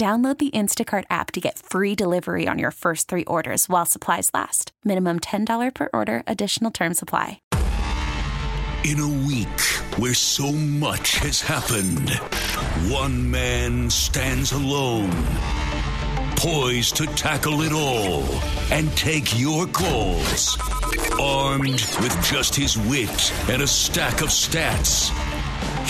Download the Instacart app to get free delivery on your first three orders while supplies last. Minimum $10 per order, additional term supply. In a week where so much has happened, one man stands alone, poised to tackle it all and take your calls. Armed with just his wit and a stack of stats,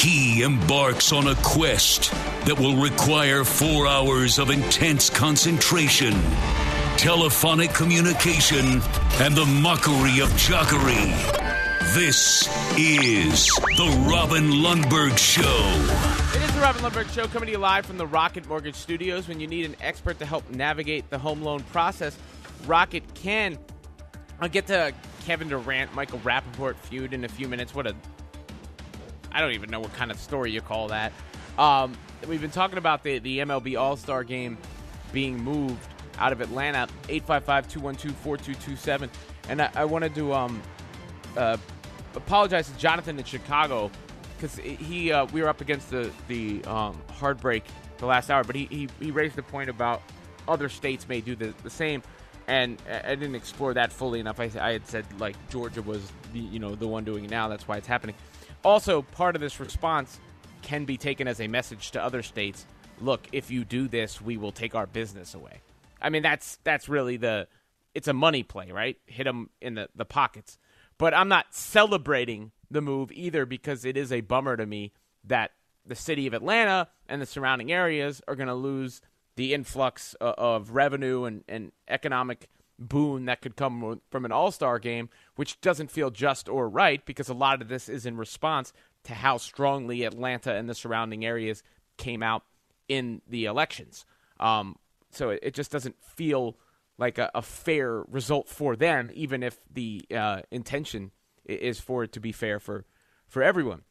he embarks on a quest that will require four hours of intense concentration, telephonic communication, and the mockery of jockery. This is the Robin Lundberg Show. It is the Robin Lundberg Show coming to you live from the Rocket Mortgage Studios. When you need an expert to help navigate the home loan process, Rocket can. I'll get to Kevin Durant, Michael Rapaport feud in a few minutes. What a. I don't even know what kind of story you call that. Um, we've been talking about the, the MLB All Star game being moved out of Atlanta, 855 212 4227. And I, I wanted to um, uh, apologize to Jonathan in Chicago because he uh, we were up against the the um, hard break the last hour, but he, he, he raised the point about other states may do the, the same, and I didn't explore that fully enough. I, I had said like Georgia was the you know the one doing it now. That's why it's happening. Also, part of this response can be taken as a message to other states. Look, if you do this, we will take our business away. I mean, that's that's really the it's a money play, right? Hit them in the, the pockets. But I'm not celebrating the move either because it is a bummer to me that the city of Atlanta and the surrounding areas are going to lose the influx of revenue and, and economic boon that could come from an all star game, which doesn't feel just or right because a lot of this is in response to how strongly Atlanta and the surrounding areas came out in the elections. Um, so it, it, just doesn't feel like a, a, fair result for them, even if the uh, intention is for it to be fair for, for everyone.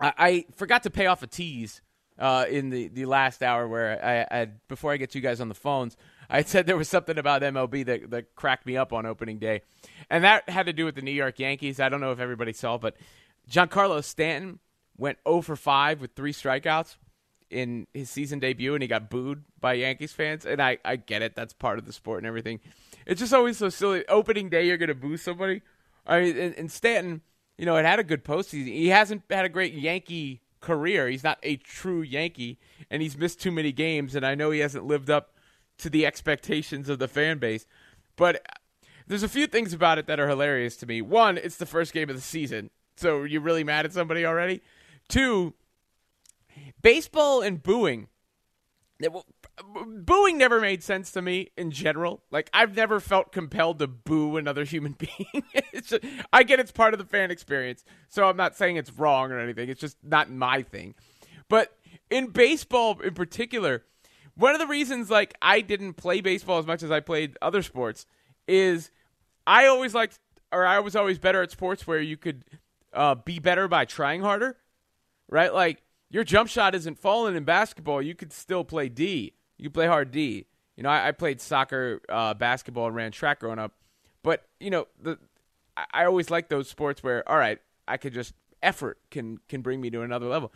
I, I forgot to pay off a tease uh, in the, the last hour where I, I, before I get to you guys on the phones, I said there was something about MLB that, that cracked me up on opening day. And that had to do with the New York Yankees. I don't know if everybody saw, but Giancarlo Stanton went 0 for 5 with three strikeouts in his season debut, and he got booed by Yankees fans. And I, I get it; that's part of the sport and everything. It's just always so silly. Opening day, you're going to boo somebody. I mean, and, and Stanton, you know, it had a good postseason. He hasn't had a great Yankee career. He's not a true Yankee, and he's missed too many games. And I know he hasn't lived up to the expectations of the fan base. But there's a few things about it that are hilarious to me. One, it's the first game of the season. So you're really mad at somebody already? Two, baseball and booing. Booing never made sense to me in general. Like I've never felt compelled to boo another human being. just, I get it's part of the fan experience, so I'm not saying it's wrong or anything. It's just not my thing. But in baseball, in particular, one of the reasons like I didn't play baseball as much as I played other sports is I always liked, or I was always better at sports where you could uh, be better by trying harder, right? Like your jump shot isn't falling in basketball. You could still play D. You play hard D. You know, I, I played soccer, uh, basketball, and ran track growing up. But you know, the I, I always like those sports where, all right, I could just effort can can bring me to another level.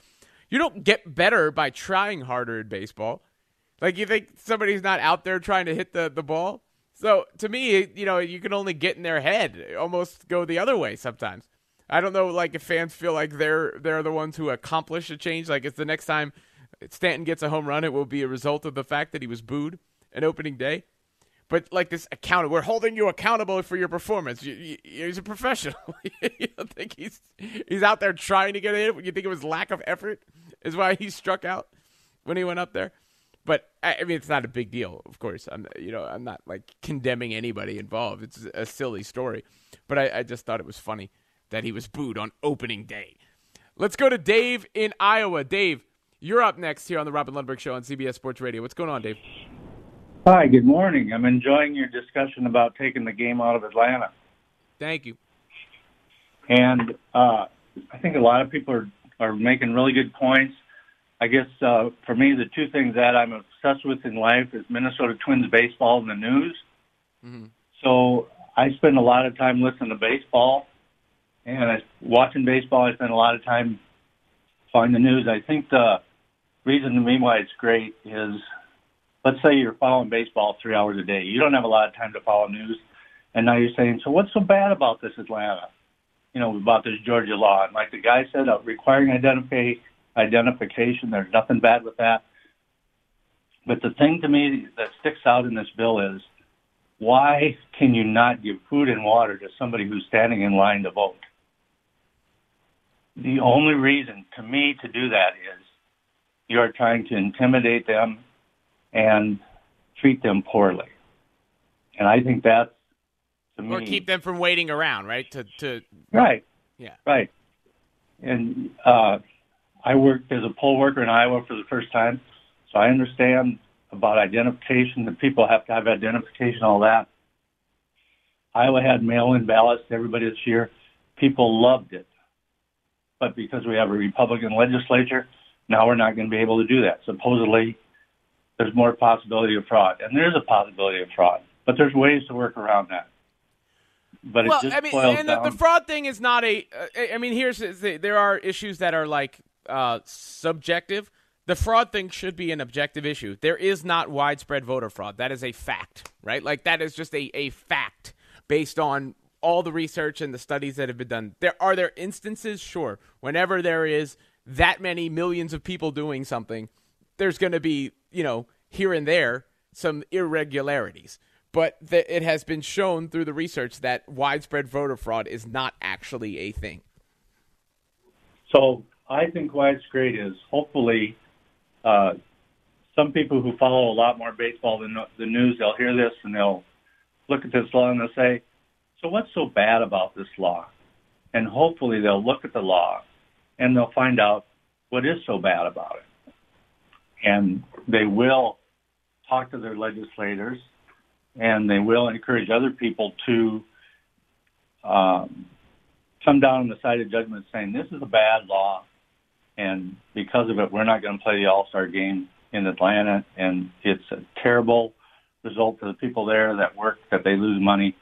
You don't get better by trying harder in baseball. Like you think somebody's not out there trying to hit the, the ball. So to me, you know, you can only get in their head, almost go the other way sometimes. I don't know, like if fans feel like they're they're the ones who accomplish a change. Like it's the next time Stanton gets a home run, it will be a result of the fact that he was booed an opening day. But like this account, we're holding you accountable for your performance. You, you, he's a professional. you don't think he's he's out there trying to get in? You think it was lack of effort is why he struck out when he went up there? But I mean, it's not a big deal. Of course, I'm you know I'm not like condemning anybody involved. It's a silly story, but I, I just thought it was funny that he was booed on opening day. Let's go to Dave in Iowa. Dave, you're up next here on the Robin Lundberg Show on CBS Sports Radio. What's going on, Dave? Hi, good morning. I'm enjoying your discussion about taking the game out of Atlanta. Thank you. And uh, I think a lot of people are, are making really good points. I guess uh, for me, the two things that I'm obsessed with in life is Minnesota Twins baseball and the news. Mm-hmm. So I spend a lot of time listening to baseball, and I, watching baseball. I spend a lot of time following the news. I think the reason to me why it's great is let's say you're following baseball three hours a day. You don't have a lot of time to follow news. And now you're saying, so what's so bad about this Atlanta? You know, about this Georgia law. And like the guy said, uh, requiring identify, identification, there's nothing bad with that. But the thing to me that sticks out in this bill is why can you not give food and water to somebody who's standing in line to vote? The only reason to me to do that is you are trying to intimidate them and treat them poorly. And I think that's to me, or keep them from waiting around, right? To to right, yeah, right. And uh, I worked as a poll worker in Iowa for the first time, so I understand about identification. That people have to have identification, all that. Iowa had mail-in ballots to everybody this year. People loved it, but because we have a Republican legislature, now we're not going to be able to do that. Supposedly, there's more possibility of fraud, and there is a possibility of fraud, but there's ways to work around that. But well, I mean, and the, the fraud thing is not a. Uh, I mean, here's the, there are issues that are like uh, subjective. The fraud thing should be an objective issue. There is not widespread voter fraud. That is a fact, right? Like that is just a, a fact based on all the research and the studies that have been done. There are there instances, sure. Whenever there is that many millions of people doing something, there's going to be, you know, here and there some irregularities. But it has been shown through the research that widespread voter fraud is not actually a thing. So I think why it's great is hopefully uh, some people who follow a lot more baseball than the news, they'll hear this and they'll look at this law and they'll say, so what's so bad about this law? And hopefully they'll look at the law and they'll find out what is so bad about it and they will talk to their legislators and they will encourage other people to um, come down on the side of judgment saying this is a bad law and because of it we're not going to play the all-star game in atlanta. And it's a terrible result for the people there that work that they lose money.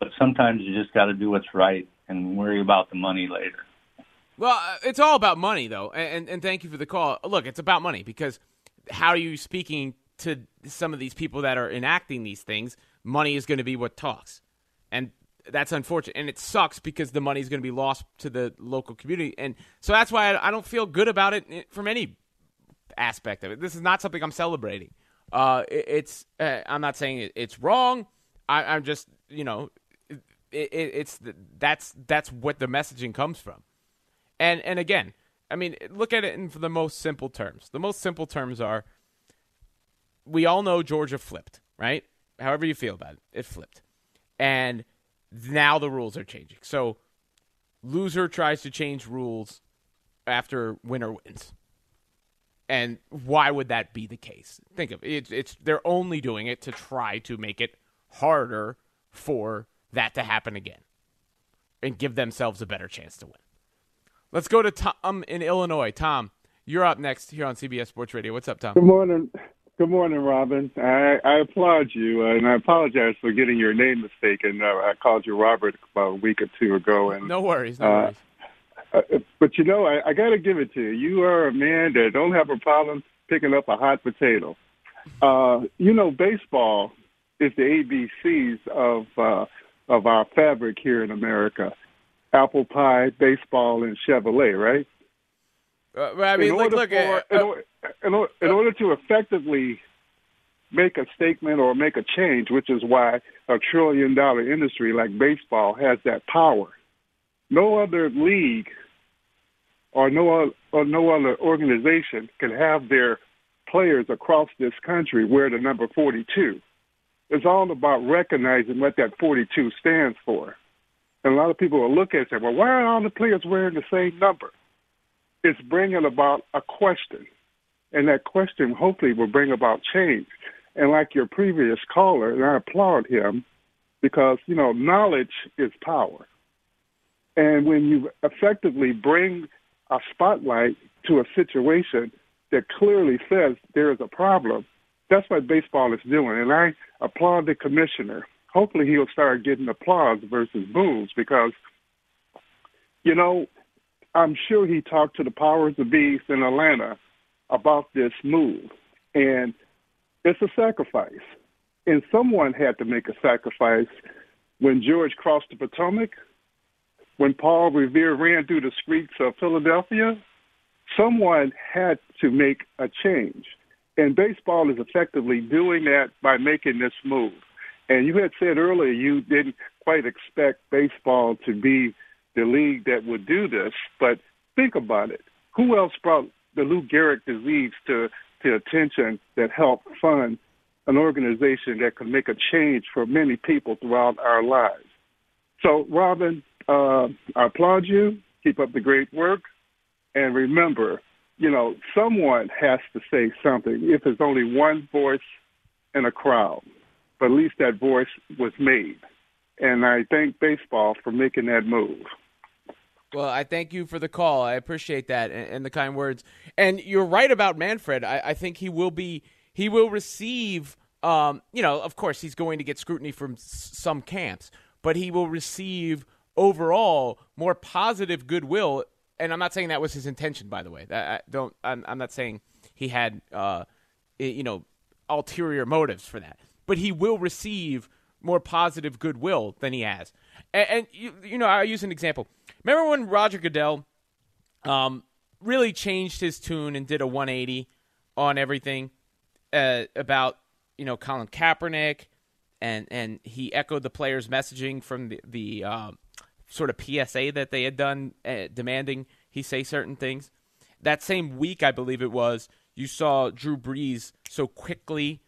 But sometimes you just got to do what's right and worry about the money later. Well, uh, it's all about money, though, and, and thank you for the call. Look, it's about money because how are you speaking to some of these people that are enacting these things? Money is going to be what talks, and that's unfortunate, and it sucks because the money is going to be lost to the local community, and so that's why I, don't feel good about it eh, from any aspect of it. This is not something I'm celebrating. Uh, it, it's uh, I'm not saying it, it's wrong. I, am just you know, it, it's that's that's what the messaging comes from. And and again, I mean, look at it in the most simple terms. The most simple terms are we all know Georgia flipped, right? However you feel about it, it flipped. And now the rules are changing. So loser tries to change rules after winner wins. And why would that be the case? Think of it. It's, they're only doing it to try to make it harder for that to happen again and give themselves a better chance to win. Let's go to Tom in Illinois. Tom, you're up next here on CBS Sports Radio. What's up, Tom? Good morning. Good morning, Robin. I, I applaud you, uh, and I apologize for getting your name mistaken. Uh, I called you Robert about a week or two ago, and no worries, no uh, worries. Uh, but you know, I, I got to give it to you. You are a man that don't have a problem picking up a hot potato. Uh, you know, baseball is the ABCs of uh, of our fabric here in America apple pie, baseball, and Chevrolet, right? Uh, I mean, look, look for, uh, in, in, order to effectively make a statement or make a change, which is why a trillion dollar industry like baseball has that power. No other league or no, or no other organization can have their players across this country wear the number 42. It's all about recognizing what that 42 stands for. And a lot of people will look at it and say, well, why are all the players wearing the same number? It's bringing about a question. And that question hopefully will bring about change. And like your previous caller, and I applaud him because, you know, knowledge is power. And when you effectively bring a spotlight to a situation that clearly says there is a problem, that's what baseball is doing. And I applaud the commissioner. Hopefully he'll start getting applause versus boos because, you know, I'm sure he talked to the powers of beast in Atlanta about this move. And it's a sacrifice. And someone had to make a sacrifice when George crossed the Potomac, when Paul Revere ran through the streets of Philadelphia. Someone had to make a change. And baseball is effectively doing that by making this move. And you had said earlier you didn't quite expect baseball to be the league that would do this, but think about it. Who else brought the Lou Gehrig disease to to attention that help fund an organization that can make a change for many people throughout our lives. So, Robin, uh, I applaud you. Keep up the great work. And remember, you know, someone has to say something. If there's only one voice in a crowd, but at least that voice was made. And I thank baseball for making that move. Well, I thank you for the call. I appreciate that and, and the kind words. And you're right about Manfred. I, I think he will be he will receive. Um, you know, of course, he's going to get scrutiny from s- some camps, but he will receive overall more positive goodwill. And I'm not saying that was his intention, by the way. That, I don't. I'm, I'm not saying he had, uh, you know, ulterior motives for that. But he will receive more positive goodwill than he has. And, and you, you know, I'll use an example. Remember when Roger Goodell um, really changed his tune and did a 180 on everything uh, about you know Colin Kaepernick, and and he echoed the players' messaging from the the uh, sort of PSA that they had done, uh, demanding he say certain things. That same week, I believe it was, you saw Drew Brees so quickly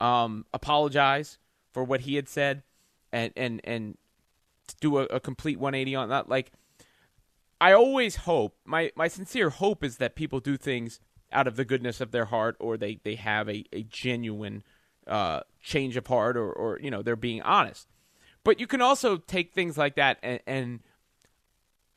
um, apologize for what he had said, and and and do a, a complete 180 on that. Like, I always hope my my sincere hope is that people do things out of the goodness of their heart, or they they have a a genuine uh, change of heart, or or you know they're being honest. But you can also take things like that and. and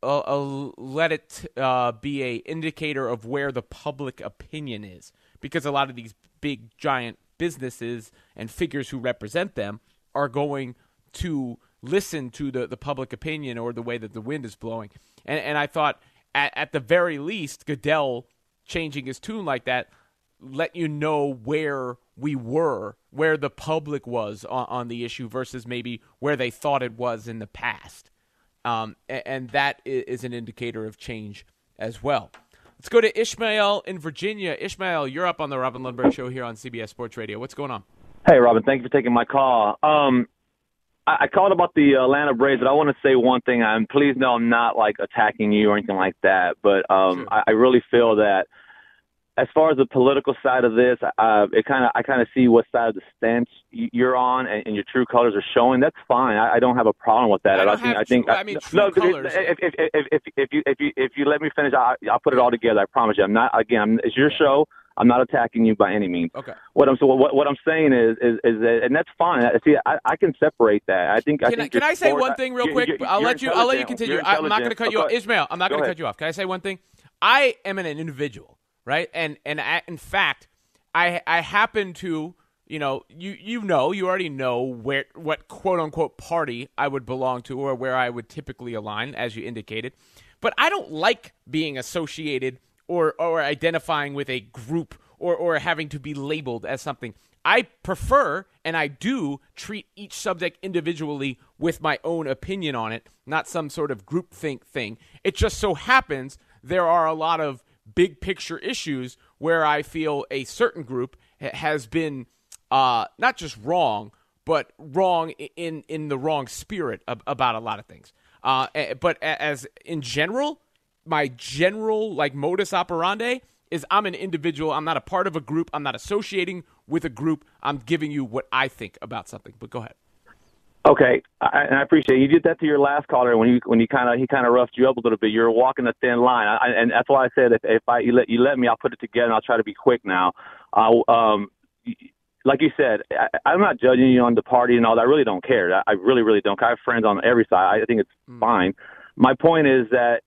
uh, uh, let it uh, be a indicator of where the public opinion is, because a lot of these big giant businesses and figures who represent them are going to listen to the, the public opinion or the way that the wind is blowing. And, and I thought, at, at the very least, Goodell changing his tune like that let you know where we were, where the public was on, on the issue versus maybe where they thought it was in the past. Um, and, and that is an indicator of change as well. Let's go to Ishmael in Virginia. Ishmael, you're up on the Robin Lundberg Show here on CBS Sports Radio. What's going on? Hey, Robin. Thank you for taking my call. Um, I, I called about the Atlanta Braves, but I want to say one thing. I'm please know I'm not like attacking you or anything like that, but um, Sure. I, I really feel that as far as the political side of this, uh, it kind of I kind of see what side of the stance you're on, and, and your true colors are showing. That's fine. I, I don't have a problem with that. I don't think have I think true- I mean, true no, colors. If, if, if, if, if you if you if you let me finish, I, I'll put it all together. I promise you. I'm not again. I'm, it's your show. I'm not attacking you by any means. Okay. What I'm so what, what I'm saying is is is that, and that's fine. See, I, I can separate that. I think Can I, think can I say one thing real quick? you- I'll you're let you. I'll let you continue. I'm not going to cut you off. Ishmael. I'm not going to cut you off. Can I say one thing? I am an individual, right? And and I, in fact, I I happen to. You know, you you know, you already know where what quote unquote party I would belong to or where I would typically align, as you indicated. But I don't like being associated or or identifying with a group or or having to be labeled as something. I prefer and I do treat each subject individually with my own opinion on it, not some sort of groupthink thing. It just so happens there are a lot of big picture issues where I feel a certain group has been uh, not just wrong, but wrong in in the wrong spirit ab- about a lot of things. Uh, but as in general, my general like modus operandi is I'm an individual. I'm not a part of a group. I'm not associating with a group. I'm giving you what I think about something. But go ahead. Okay, I, and I appreciate it. you did that to your last caller when you when you kind of he kind of roughed you up a little bit. You're walking a thin line, I, and that's why I said if, if I you let you let me, I'll put it together and I'll try to be quick now. Uh, um, like you said, I, I'm not judging you on the party and all that. I really don't care. I, I really really don't. I have friends on every side. I think it's Mm. fine. My point is that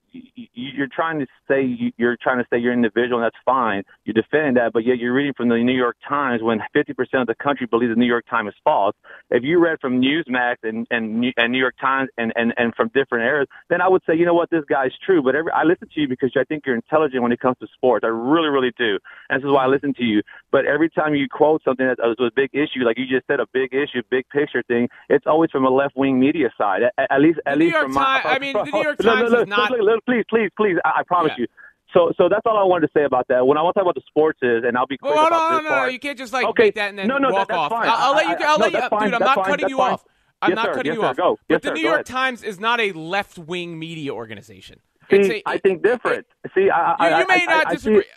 you're trying to say you- you're trying to say you're individual, and that's fine. You're defending that, but yet you're reading from the New York Times when 50% of the country believes the New York Times is false. If you read from Newsmax and and, New- and New York Times and, and and from different areas, then I would say, you know what, this guy's true. But every I listen to you because I think you're intelligent when it comes to sports. I really, really do. And this is why I listen to you. But every time you quote something that was a big issue, like you just said, a big issue, big picture thing, it's always from a left wing media side. At, at least, at The New least York from my. Times- I mean, the New York Look, look, Times look, is not- look, please, please, please. I, I promise Yeah. you. So, so that's all I wanted to say about that. When I want to talk about the sports is, and I'll be quick Well, no, about no, this no, no, part. You can't just like Okay. make that and then No, no, walk that's off. fine. I'll, I'll let you. I'll no, let you, fine. dude. I'm That's not fine. cutting That's you fine. off. I'm Yes, not sir. cutting Yes, you sir. off. Go. But Yes, the sir. New Go York ahead. Times is not a left wing media organization. See, a- I think different. See, I, You, I, you may I, not disagree. see-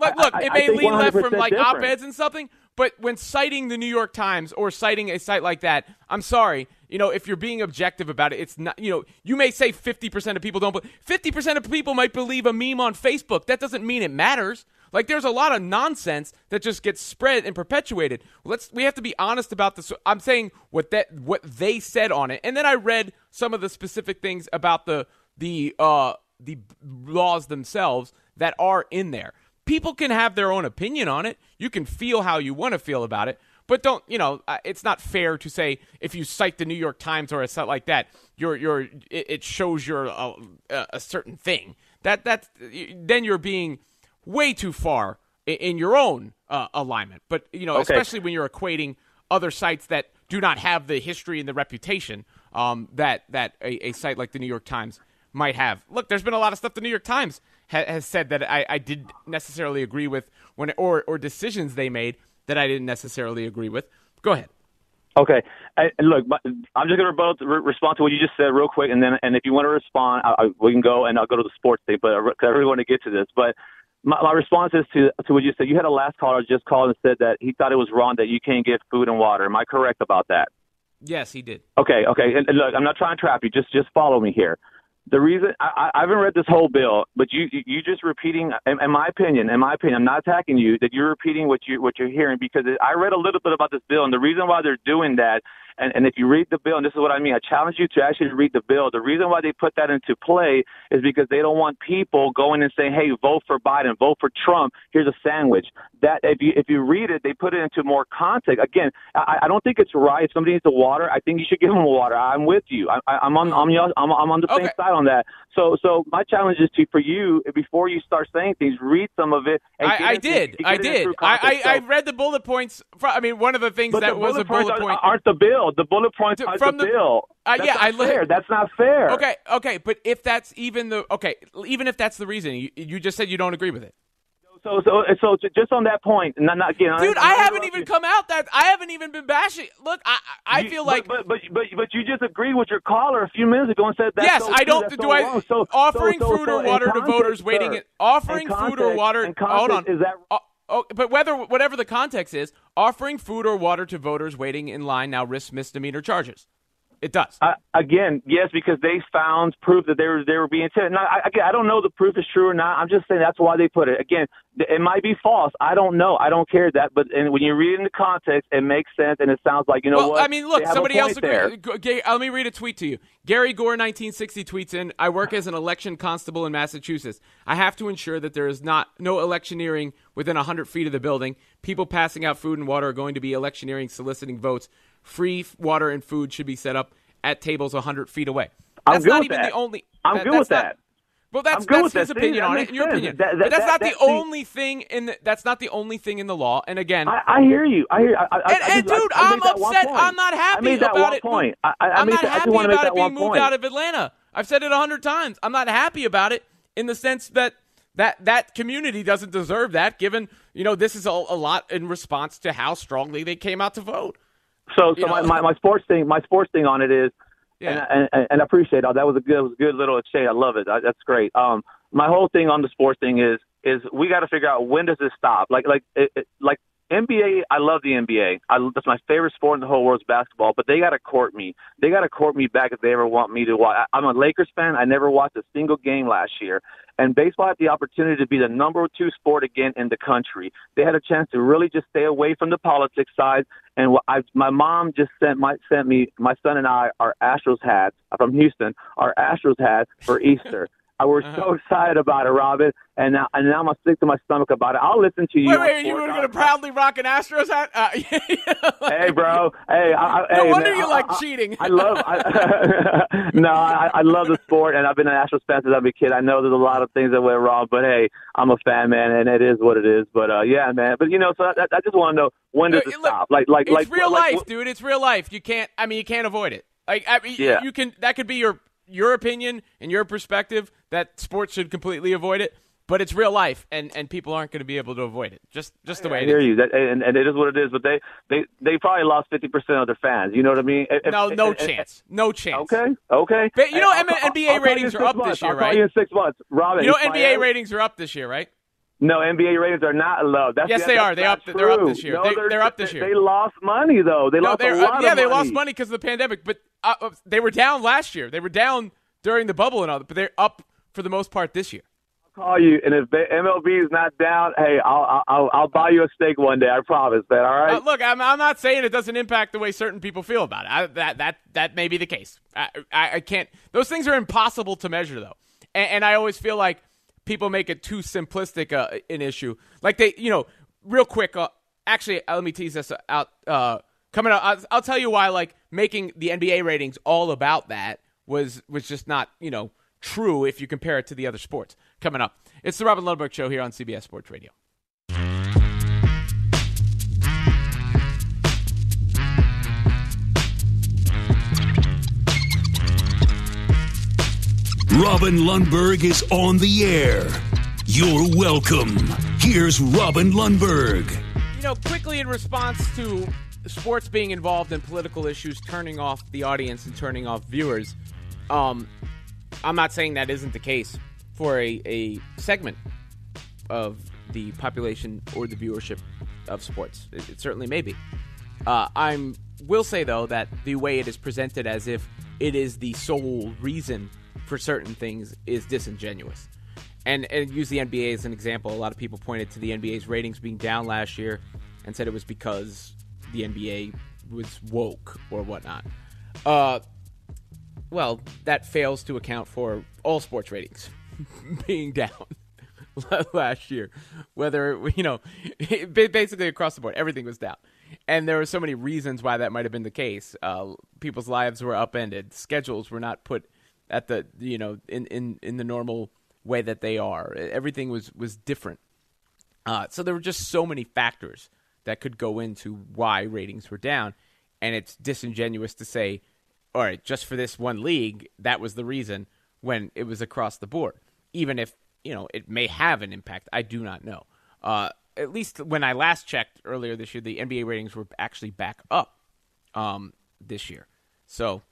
Look, look, it may lean left from like different. op-eds and something, but when citing the New York Times or citing a site like that, I'm sorry, you know, if you're being objective about it, it's not, you know, you may say 50% of people don't, but 50% of people might believe a meme on Facebook. That doesn't mean it matters. Like there's a lot of nonsense that just gets spread and perpetuated. Let's we have to be honest about this. I'm saying what that what they said on it, and then I read some of the specific things about the the uh the laws themselves that are in there. People can have their own opinion on it. You can feel how you want to feel about it, but don't you know? uh, It's not fair to say if you cite the New York Times or a site like that, you're you're it, shows you're a, a, a certain thing. That that's then you're being way too far in, in your own uh, alignment. But you know, Okay. especially when you're equating other sites that do not have the history and the reputation um, that that a, a site like the New York Times might have. Look, there's been a lot of stuff the New York Times ha- has said that I, I didn't necessarily agree with when or or decisions they made that I didn't necessarily agree with. Go ahead. Okay, and look, I'm just going to re- respond to what you just said real quick, and then and if you want to respond, I, I, we can go and I'll go to the sports thing. But I really want to get to this. But my, my response is to to what you said. You had a last caller just called and said that he thought it was wrong that you can't get food and water. Am I correct about that? Yes, he did. Okay, okay. And, and look, I'm not trying to trap you. Just just follow me here. The reason I, I haven't read this whole bill, but you you just repeating, in, in my opinion, in my opinion, I'm not attacking you. That you're repeating what you what you're hearing because I read a little bit about this bill, and the reason why they're doing that, and, and if you read the bill, and this is what I mean, I challenge you to actually read the bill. The reason why they put that into play is because they don't want people going and saying, "Hey, vote for Biden, vote for Trump." Here's a sandwich. That if you if you read it, they put it into more context. Again, I, I don't think it's right. If somebody needs the water, I think you should give them water. I'm with you. I, I, I'm on I'm, your- I'm I'm on the same side on that. So so my challenge is to for you before you start saying things, read some of it. And I, I did. I did. I, context. I, I So- read the bullet points. From, I mean, one of the things that the was a bullet points point. aren't, aren't the bill. The bullet points from the, the- bill. Uh, That's yeah, not I li- fair. That's not fair. Okay, okay, but if that's even the okay, even if that's the reason, you, you just said you don't agree with it, So so so just on that point, not, not again, dude. I'm I haven't even you. come out that I haven't even been bashing. Look, I I I You- feel like but, but but but you just agreed with your caller a few minutes ago and said that. yes, so I don't. that's do so I wrong. So, offering so, food or water to context, voters waiting? sir, in, offering in food or water. hold on. Is that Oh, oh, but whether whatever the context is, offering food or water to voters waiting in line now risks misdemeanor charges. It does. I, again, yes, because they found proof that they were they were being tested. Now, I, I, I don't know the proof is true or not. I'm just saying that's why they put it. Again, it might be false. I don't know. I don't care that. But and when you read it in the context, it makes sense, and it sounds like you know well, what. I mean, look, They have a somebody else agreed. G- uh, let me read a tweet to you. Gary Gore, 1960, tweets in: "I work as an election constable in Massachusetts. I have to ensure that there is not no electioneering within 100 feet of the building. People passing out food and water are going to be electioneering, soliciting votes. Free water and food should be set up at tables 100 feet away. I'm That's good not with even that. the only. I'm that- good with not- that. Well, that's I'm good that's with his that. Opinion on it, your sense. opinion. That- but that's that- not the only thing in. The, that's not the only thing in the law. And again, I, I hear you. I hear. I, I, and, and just- dude, I I'm upset. I'm not happy I made that about it. point. I, am not happy just want to about it being moved point. out of Atlanta. I've said it a hundred times. I'm not happy about it in the sense that that that community doesn't deserve that. Given you know this is a, a lot in response to how strongly they came out to vote. So, so my, my, my sports thing, my sports thing on it is, Yeah. and, and, and I appreciate all that was a good, was a good little exchange. I love it. I, that's great. Um, my whole thing on the sports thing is, is we got to figure out when does this stop? Like, like, it, it, like NBA. I love the NBA. I, that's my favorite sport in the whole world is basketball. But they got to court me. They got to court me back if they ever want me to watch. I, I'm a Lakers fan. I never watched a single game last year. And baseball had the opportunity to be the number two sport again in the country. They had a chance to really just stay away from the politics side. And I, my mom just sent my sent me my son and I our Astros hats from Houston, our Astros hats for Easter. I was so excited about it, Robin, and now and now I'm sick to stick to my stomach about it. I'll listen to you. Wait, wait, you were going to proudly rock an Astros hat? Uh, Hey, bro. Hey, I, I, No hey, wonder man, you I- like I- cheating. I love. I, no, I, I love the sport, and I've been an Astros fan since I was a kid. I know there's a lot of things that went wrong, but hey, I'm a fan, man, and it is what it is. But uh, yeah, man. But you know, so I, I just want to know when does it look, stop? Like, like, it's like, real like, life, dude. It's real life. You can't. I mean, you can't avoid it. Like, I mean, Yeah. you can. That could be your your opinion and your perspective that sports should completely avoid it. But it's real life, and, and people aren't going to be able to avoid it. Just just the way I it hear is. you, that, and, and it is what it is. But they, they, they probably lost fifty percent of their fans. You know what I mean? If- No, no if- if- chance. No chance. Okay, okay. But you know, I'll- NBA I'll call you in ratings are six up this year, I'll right? in six months, Robin. You know, NBA ratings are up this year, right? No, NBA ratings are not low. That's Yes, that's they are. They up- they're up this year. No, They- they're, they're up this year. They lost money though. They No, lost a they're lot uh, yeah, they money. lost money because of the pandemic, but uh, uh, they were down last year. They were down during the bubble and all that, but they're up for the most part this year. I'll call you, and if MLB is not down, hey, I'll, I'll I'll buy you a steak one day. I promise, that. All right. Uh, look, I'm, I'm not saying it doesn't impact the way certain people feel about it. I, that that that may be the case. I, I, I can't. Those things are impossible to measure, though, and, and I always feel like people make it too simplistic uh, an issue. Like they, you know, real quick. Uh, actually, uh, let me tease this out. Uh, coming up, I'll, I'll tell you why. Like making the NBA ratings all about that was was just not you know true if you compare it to the other sports. Coming up, it's the Robin Lundberg Show here on CBS Sports Radio. Robin Lundberg is on the air. You're welcome. Here's Robin Lundberg. You know, quickly in response to sports being involved in political issues, turning off the audience and turning off viewers, um, I'm not saying that isn't the case for a, a segment of the population or the viewership of sports. It, it certainly may be. Uh, I'm will say though that the way it is presented as if it is the sole reason for certain things is disingenuous. And and use the NBA as an example. A lot of people pointed to the NBA's ratings being down last year and said it was because the NBA was woke or whatnot. Uh, well, that fails to account for all sports ratings being down last year. Whether you know, basically across the board, everything was down, and there were so many reasons why that might have been the case. Uh, people's lives were upended, schedules were not put at the you know in in in the normal way that they are. Everything was was different. Uh, so there were just so many factors that could go into why ratings were down, and it's disingenuous to say, all right, just for this one league, that was the reason when it was across the board. Even if you know it may have an impact, I do not know. Uh, at least when I last checked earlier this year, the NBA ratings were actually back up um, this year. So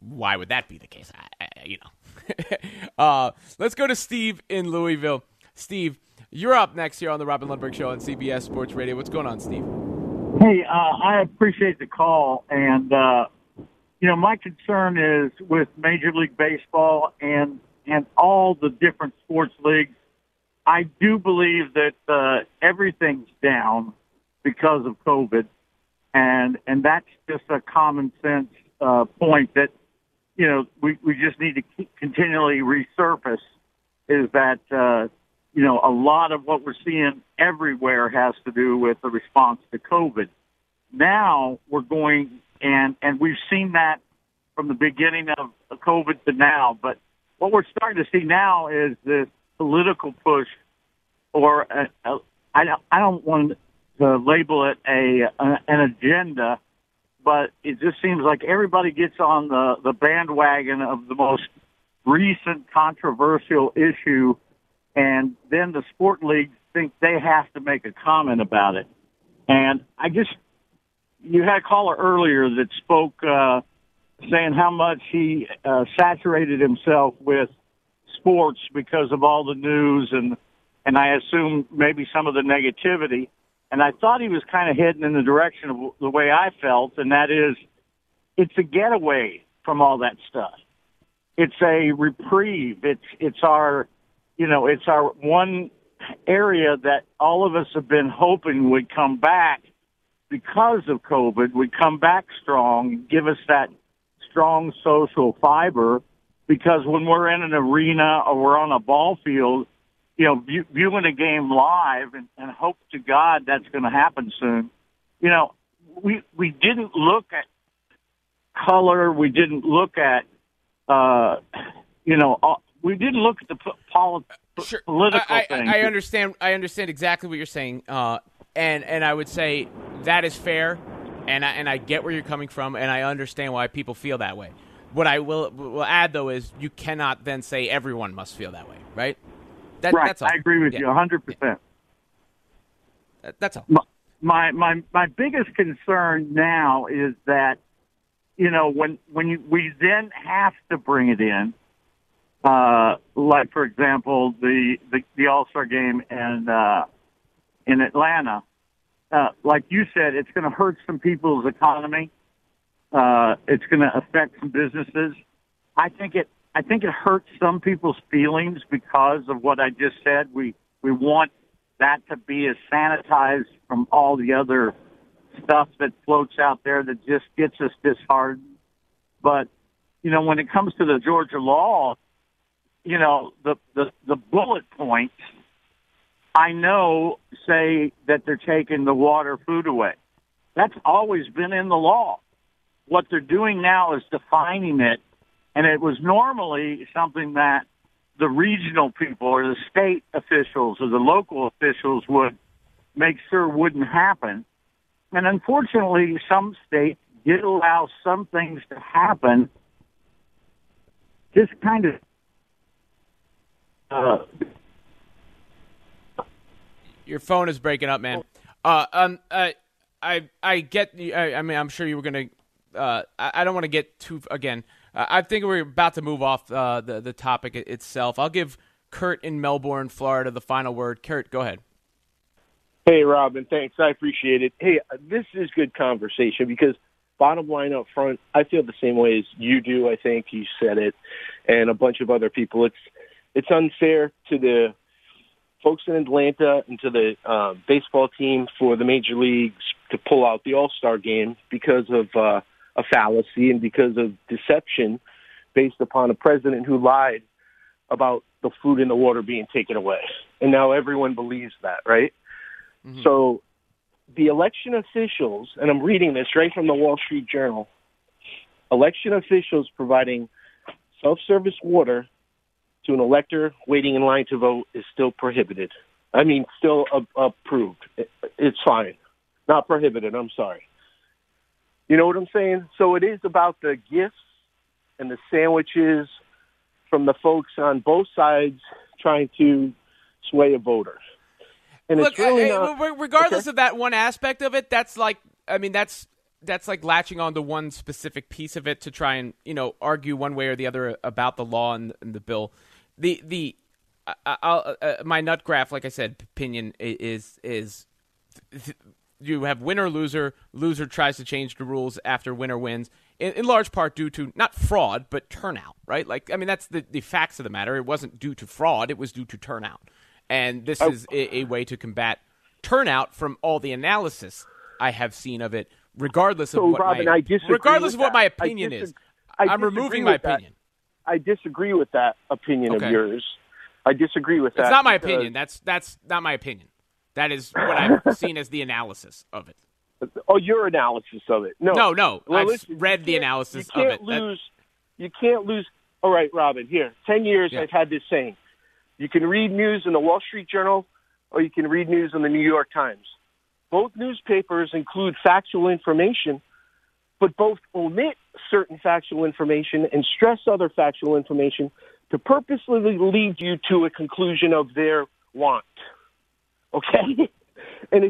why would that be the case? I, I, you know. uh, let's go to Steve in Louisville. Steve, you're up next here on the Robin Lundberg Show on CBS Sports Radio. What's going on, Steve? Hey, uh, I appreciate the call, and uh, you know my concern is with Major League Baseball and and all the different sports leagues. I do believe that uh, everything's down because of COVID, and and that's just a common sense uh, point that you know we we just need to keep continually resurface is that uh, you know a lot of what we're seeing everywhere has to do with the response to COVID. Now we're going and and we've seen that from the beginning of COVID to now, but what we're starting to see now is this political push, or a, a, I don't I don't want to label it a, a an agenda, but it just seems like everybody gets on the the bandwagon of the most recent controversial issue and then the sport leagues think they have to make a comment about it. And I just, you had a caller earlier that spoke, uh, saying how much he uh, saturated himself with sports because of all the news and and I assume maybe some of the negativity. And I thought he was kind of heading in the direction of the way I felt, and that is, it's a getaway from all that stuff. It's a reprieve. It's it's our, you know, it's our one area that all of us have been hoping would come back because of COVID, would come back strong, give us that strong social fiber. Because when we're in an arena or we're on a ball field, you know, view, viewing a game live and, and hope to God that's going to happen soon. You know, we we didn't look at color. We didn't look at, uh, you know, uh, we didn't look at the poli- Sure. political I. I, I understand. I understand exactly what you're saying, uh, and and I would say that is fair, and I, and I get where you're coming from, and I understand why people feel that way. What I will will add though is you cannot then say everyone must feel that way, right? That, right. That's all. I agree with Yeah. you 100%. That- That's all. my my my biggest concern now is that you know when when you, we then have to bring it in uh like for example the the, the all-star game and uh in Atlanta uh like you said it's going to hurt some people's economy uh it's going to affect some businesses i think it i think it hurts some people's feelings because of what i just said we we want that to be as sanitized from all the other stuff that floats out there that just gets us disheartened. But, you know, when it comes to the Georgia law, you know, the, the, the bullet points, I know say that they're taking the water food away. That's always been in the law. What they're doing now is defining it. And it was normally something that the regional people or the state officials or the local officials would make sure wouldn't happen. And unfortunately, some states did allow some things to happen. Just kind of, uh, Your phone is breaking up, man. Uh, um, uh, I I get. I, I mean, I'm sure you were gonna. Uh, I, I don't want to get too again. I think we're about to move off uh, the the topic itself. I'll give Kurt in Melbourne, Florida, the final word. Kurt, go ahead. Hey, Robin, thanks. I appreciate it. Hey, uh, this is good conversation because bottom line up front, I feel the same way as you do. I think you said it, and a bunch of other people. It's it's unfair to the folks in Atlanta and to the uh, baseball team for the major leagues to pull out the All Star game because of uh, a fallacy and because of deception based upon a president who lied about the food and the water being taken away, and now everyone believes that, right? Mm-hmm. So the election officials, and I'm reading this right from the Wall Street Journal, election officials providing self-service water to an elector waiting in line to vote is still prohibited. I mean, still approved. It's fine. Not prohibited, I'm sorry. You know what I'm saying? So it is about the gifts and the sandwiches from the folks on both sides trying to sway a voter. And Look, it's really uh, not, regardless Okay. of that one aspect of it, that's like, I mean, that's that's like latching on to one specific piece of it to try and you know argue one way or the other about the law and, and the bill. The the I, I'll, uh, my nut graph, like I said, opinion i- is is th- you have winner loser. Loser tries to change the rules after winner wins. In, in large part due to not fraud but turnout, right? Like I mean, that's the the facts of the matter. It wasn't due to fraud; it was due to turnout. And this oh. is a, a way to combat turnout from all the analysis I have seen of it, regardless of So, what Robin, my I disagree regardless of what my that. Opinion disag- is. I I'm removing my that. opinion. I disagree with that opinion Okay. of yours. I disagree with that. It's not my opinion. That's that's not my opinion. That is what I've seen as the analysis of it. Oh, your analysis of it. No, No, no. Well, I've listen, read the analysis you of can't it. That- Lose, you can't lose. All right, Robin. Here, ten years Yeah. I've had this saying: you can read news in the Wall Street Journal, or you can read news in the New York Times. Both newspapers include factual information, but both omit certain factual information and stress other factual information to purposely lead you to a conclusion of their want. Okay?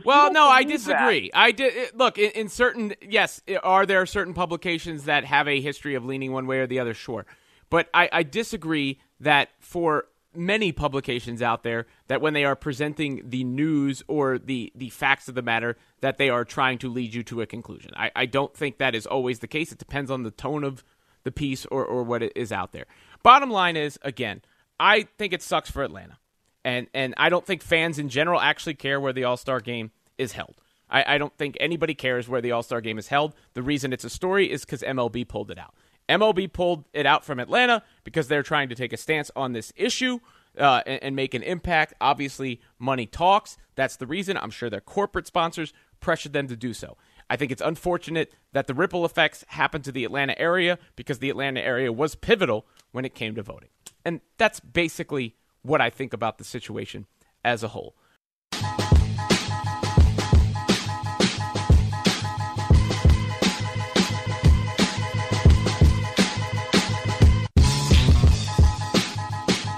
Well, no, I disagree. I did eh, look in, in certain. Yes, are there certain publications that have a history of leaning one way or the other? Sure, but I, I disagree that for many publications out there that when they are presenting the news or the the facts of the matter that they are trying to lead you to a conclusion. I, I don't think that is always the case. It depends on the tone of the piece or, or what is out there. Bottom line is again, I think it sucks for Atlanta and and I don't think fans in general actually care where the All Star game is held. I, I, don't think anybody cares where the All Star game is held. The reason it's a story is because MLB pulled it out. MLB pulled it out from Atlanta because they're trying to take a stance on this issue uh, and, and make an impact. Obviously, money talks. That's the reason. I'm sure their corporate sponsors pressured them to do so. I think it's unfortunate that the ripple effects happened to the Atlanta area because the Atlanta area was pivotal when it came to voting. And that's basically what I think about the situation as a whole.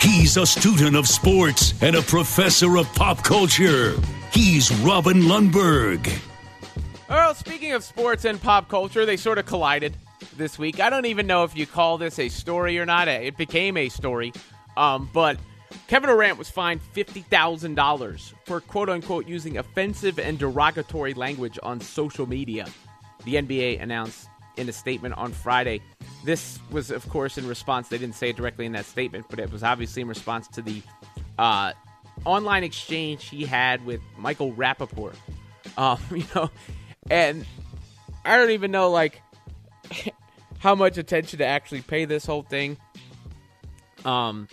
He's a student of sports and a professor of pop culture. He's Robin Lundberg. Well, speaking of sports and pop culture, they sort of collided this week. I don't even know if you call this a story or not. It became a story. Um, but Kevin Durant was fined $50,000 for quote unquote using offensive and derogatory language on social media. The NBA announced in a statement on Friday. This was, of course, in response. They didn't say it directly in that statement, but it was obviously in response to the uh, online exchange he had with Michael Rapaport. Um, you know, and I don't even know like how much attention to actually pay this whole thing. Um,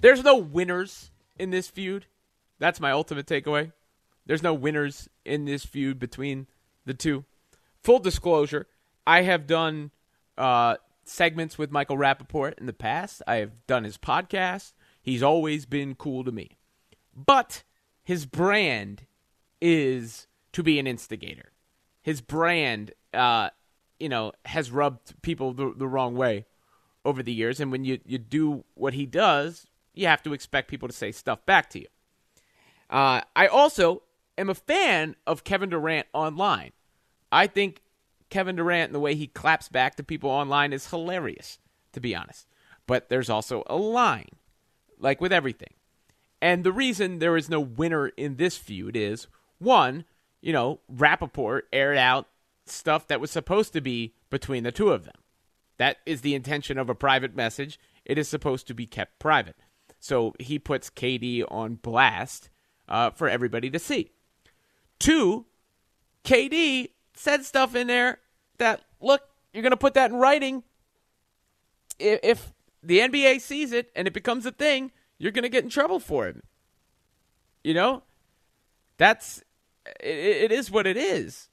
there's no winners in this feud. That's my ultimate takeaway. There's no winners in this feud between the two. Full disclosure, I have done uh, segments with Michael Rapaport in the past. I have done his podcast. He's always been cool to me. But his brand is to be an instigator. His brand, uh, you know, has rubbed people the, the wrong way over the years. And when you, you do what he does, you have to expect people to say stuff back to you. Uh, I also am a fan of Kevin Durant online. I think Kevin Durant and the way he claps back to people online is hilarious, to be honest. But there's also a line, like with everything. And the reason there is no winner in this feud is one, you know, Rapaport aired out stuff that was supposed to be between the two of them. That is the intention of a private message. It is supposed to be kept private. So he puts KD on blast uh, for everybody to see. Two, KD said stuff in there that, look, you're going to put that in writing. If, if the NBA sees it and it becomes a thing, you're going to get in trouble for it. You know? That's it, it is what it is.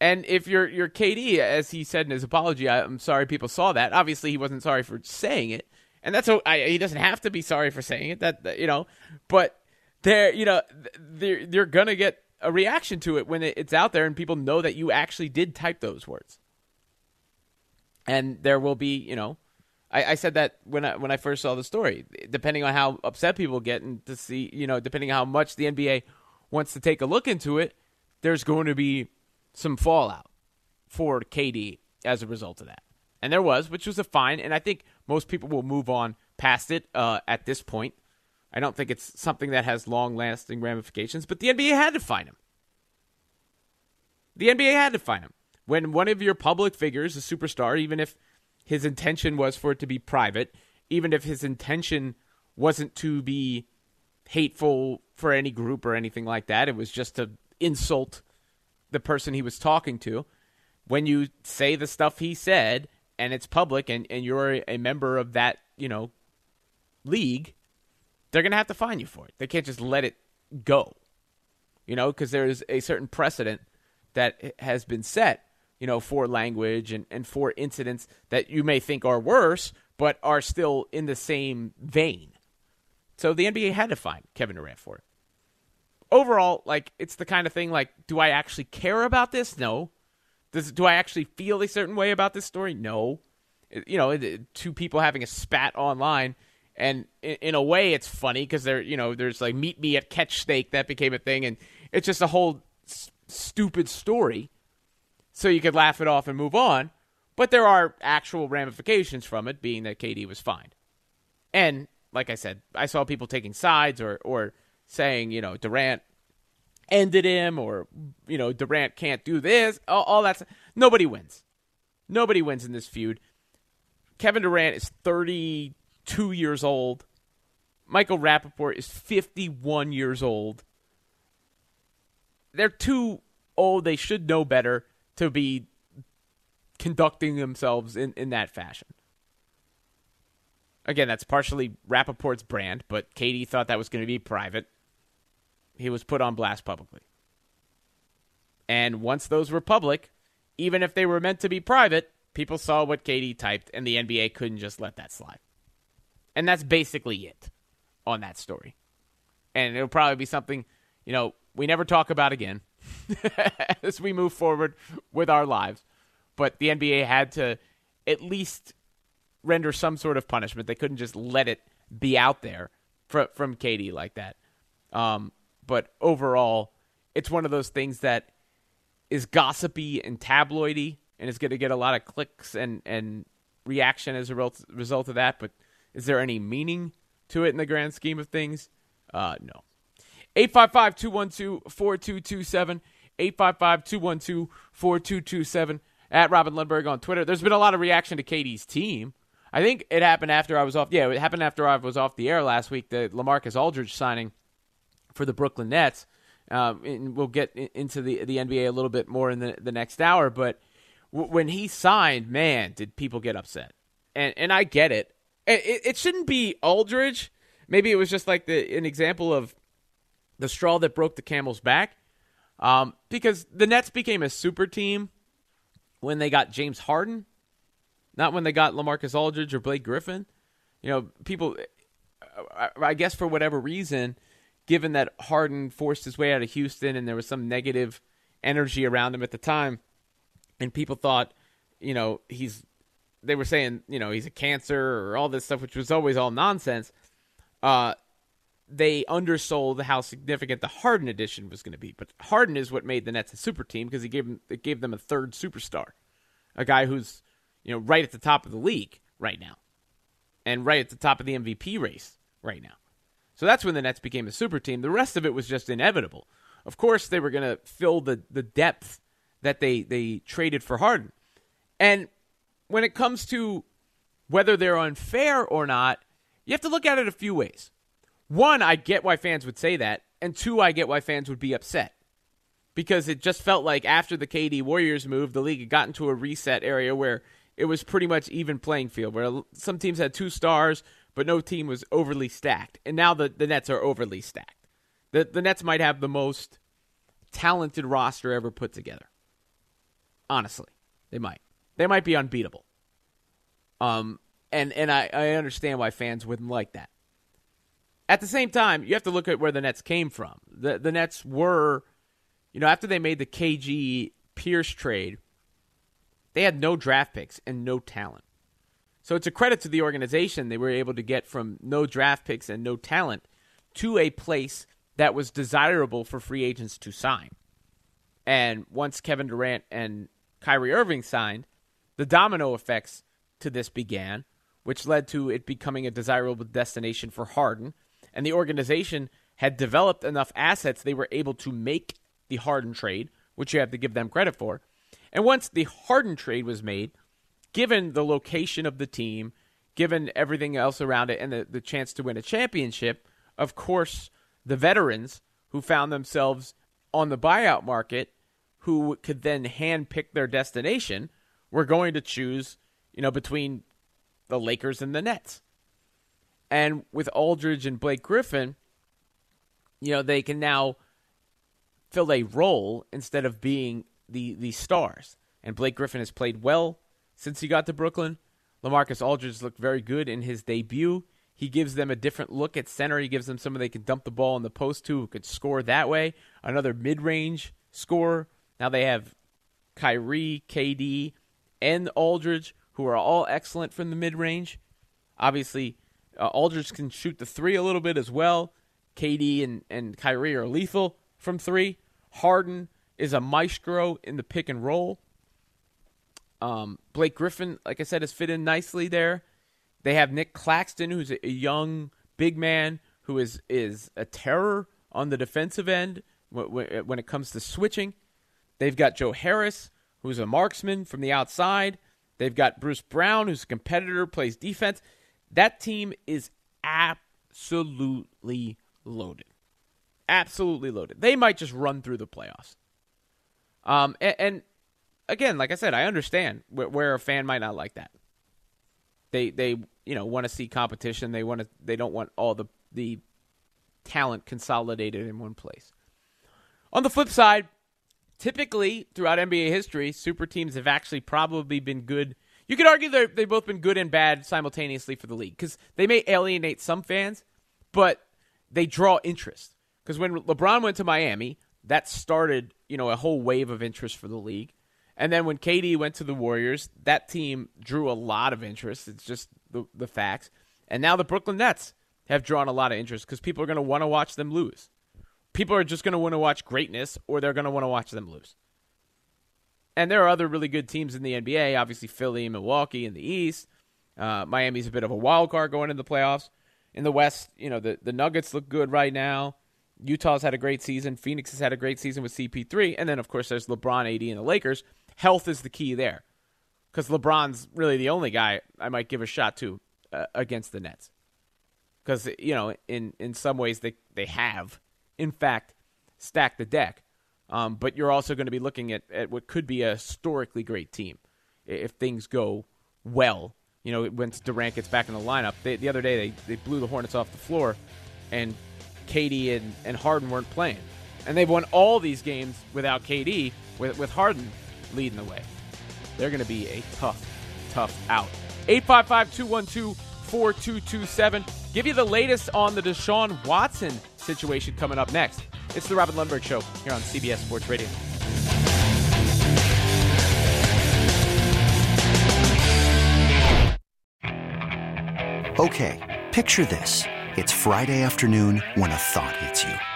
And if you're you're KD, as he said in his apology, I, am sorry people saw that. Obviously, he wasn't sorry for saying it, and that's I, he doesn't have to be sorry for saying it. That, that you know, but they're you know they're they're gonna get a reaction to it when it's out there and people know that you actually did type those words. And there will be you know, I, I said that when I when I first saw the story. Depending on how upset people get and to see you know, depending on how much the NBA wants to take a look into it, there's going to be some fallout for KD as a result of that. And there was, which was a fine, and I think most people will move on past it uh, at this point. I don't think it's something that has long lasting ramifications, but the NBA had to find him. The NBA had to find him. When one of your public figures, a superstar, even if his intention was for it to be private, even if his intention wasn't to be hateful for any group or anything like that, it was just to insult the person he was talking to. When you say the stuff he said, and it's public and, and you're a member of that, you know, league, they're going to have to fine you for it. They can't just let it go, you know, because there's a certain precedent that has been set, you know, for language and, and for incidents that you may think are worse, but are still in the same vein. So the NBA had to fine Kevin Durant for it. Overall, like, it's the kind of thing like, do I actually care about this? No. Does do I actually feel a certain way about this story? No. you know, two people having a spat online. And in, in a way, it's funny because there, you know, there's like meet me at catch steak that became a thing, and it's just a whole s- stupid story. So you could laugh it off and move on, but there are actual ramifications from it, being that KD was fined. And like I said, I saw people taking sides or or saying, you know, Durant ended him, or you know, Durant can't do this. All, all that's nobody wins. Nobody wins in this feud. Kevin Durant is 32 years old. Michael Rapaport is 51 years old. They're too old. They should know better to be conducting themselves in, in that fashion. Again, that's partially Rapaport's brand, but KD thought that was going to be private. He was put on blast publicly. And once those were public, even if they were meant to be private, people saw what KD typed, and the NBA couldn't just let that slide. And that's basically it on that story. And it'll probably be something, you know, we never talk about again as we move forward with our lives. But the NBA had to at least render some sort of punishment. They couldn't just let it be out there from from KD like that. Um, but overall, it's one of those things that is gossipy and tabloidy, and is going to get a lot of clicks and and reaction as a result of that. But is there any meaning to it in the grand scheme of things? Uh, no. 855 212 4227. 855 212 4227. At Robin Lundberg on Twitter. There's been a lot of reaction to KD's team. I think it happened after I was off. Yeah, it happened after I was off the air last week. The LaMarcus Aldridge signing for the Brooklyn Nets. Um, and we'll get into the the NBA a little bit more in the the next hour. But w- when he signed, man, did people get upset? And and I get it. It, it shouldn't be Aldridge. Maybe it was just like the an example of the straw that broke the camel's back. Um, because the Nets became a super team when they got James Harden, not when they got LaMarcus Aldridge or Blake Griffin. You know, people, I guess for whatever reason, given that Harden forced his way out of Houston and there was some negative energy around him at the time, and people thought, you know, he's, they were saying, you know, he's a cancer or all this stuff, which was always all nonsense. Uh, they undersold how significant the Harden addition was going to be. But Harden is what made the Nets a super team because he gave them it gave them a third superstar, a guy who's you know right at the top of the league right now, and right at the top of the MVP race right now. So that's when the Nets became a super team. The rest of it was just inevitable. Of course, they were going to fill the the depth that they they traded for Harden, and when it comes to whether they're unfair or not, you have to look at it a few ways one, I get why fans would say that, and two, I get why fans would be upset because it just felt like after the KD Warriors move, the league had gotten to a reset area where it was pretty much even playing field, where some teams had two stars, but no team was overly stacked, and now the the Nets are overly stacked. The the Nets might have the most talented roster ever put together. Honestly, they might. They might be unbeatable. Um, and and I, I understand why fans wouldn't like that. At the same time, you have to look at where the Nets came from. The the Nets were, you know, after they made the KG Pierce trade, they had no draft picks and no talent. So it's a credit to the organization they were able to get from no draft picks and no talent to a place that was desirable for free agents to sign. And once Kevin Durant and Kyrie Irving signed, the domino effects to this began, which led to it becoming a desirable destination for Harden and the organization had developed enough assets they were able to make the Harden trade, which you have to give them credit for. And once the Harden trade was made, given the location of the team, given everything else around it, and the, the chance to win a championship, of course, the veterans who found themselves on the buyout market, who could then handpick their destination, were going to choose, you know, between the Lakers and the Nets. And with Aldridge and Blake Griffin, you know, they can now fill a role instead of being the the stars. And Blake Griffin has played well since he got to Brooklyn. LaMarcus Aldridge looked very good in his debut. He gives them a different look at center. He gives them someone they can dump the ball in the post to who could score that way. Another mid range scorer. Now they have Kyrie, KD, and Aldridge who are all excellent from the mid range. Obviously, uh, Aldridge can shoot the three a little bit as well. KD and, and Kyrie are lethal from three. Harden is a maestro in the pick and roll. Um, Blake Griffin, like I said, has fit in nicely there. They have Nic Claxton, who's a young big man who is is a terror on the defensive end when it comes to switching. They've got Joe Harris, who's a marksman from the outside. They've got Bruce Brown, who's a competitor, plays defense. That team is absolutely loaded. Absolutely loaded. They might just run through the playoffs. Um, and, and again, like I said, I understand where, where a fan might not like that. They they you know want to see competition. They want to. They don't want all the the talent consolidated in one place. On the flip side, typically throughout NBA history, super teams have actually probably been good. You could argue they've both been good and bad simultaneously for the league because they may alienate some fans, but they draw interest. Because when LeBron went to Miami, that started you know a whole wave of interest for the league. And then when KD went to the Warriors, that team drew a lot of interest. It's just the, the facts. And now the Brooklyn Nets have drawn a lot of interest because people are going to want to watch them lose people are just going to want to watch greatness or they're going to want to watch them lose. And there are other really good teams in the NBA, obviously Philly, Milwaukee in the East. Uh, Miami's a bit of a wild card going into the playoffs. In the West, you know, the, the Nuggets look good right now. Utah's had a great season. Phoenix has had a great season with CP3. And then, of course, there's LeBron, AD, and the Lakers. Health is the key there because LeBron's really the only guy I might give a shot to uh, against the Nets. Because, you know, in, in some ways they, they have in fact, stacked the deck. Um, but you're also going to be looking at, at what could be a historically great team if things go well. You know, once Durant gets back in the lineup, they, the other day they, they blew the Hornets off the floor, and KD and, and Harden weren't playing. And they've won all these games without KD, with, with Harden leading the way. They're going to be a tough, tough out. 855 212 4227. Give you the latest on the Deshaun Watson situation coming up next. It's the Robin Lundberg Show here on CBS Sports Radio. Okay, picture this. It's Friday afternoon when a thought hits you.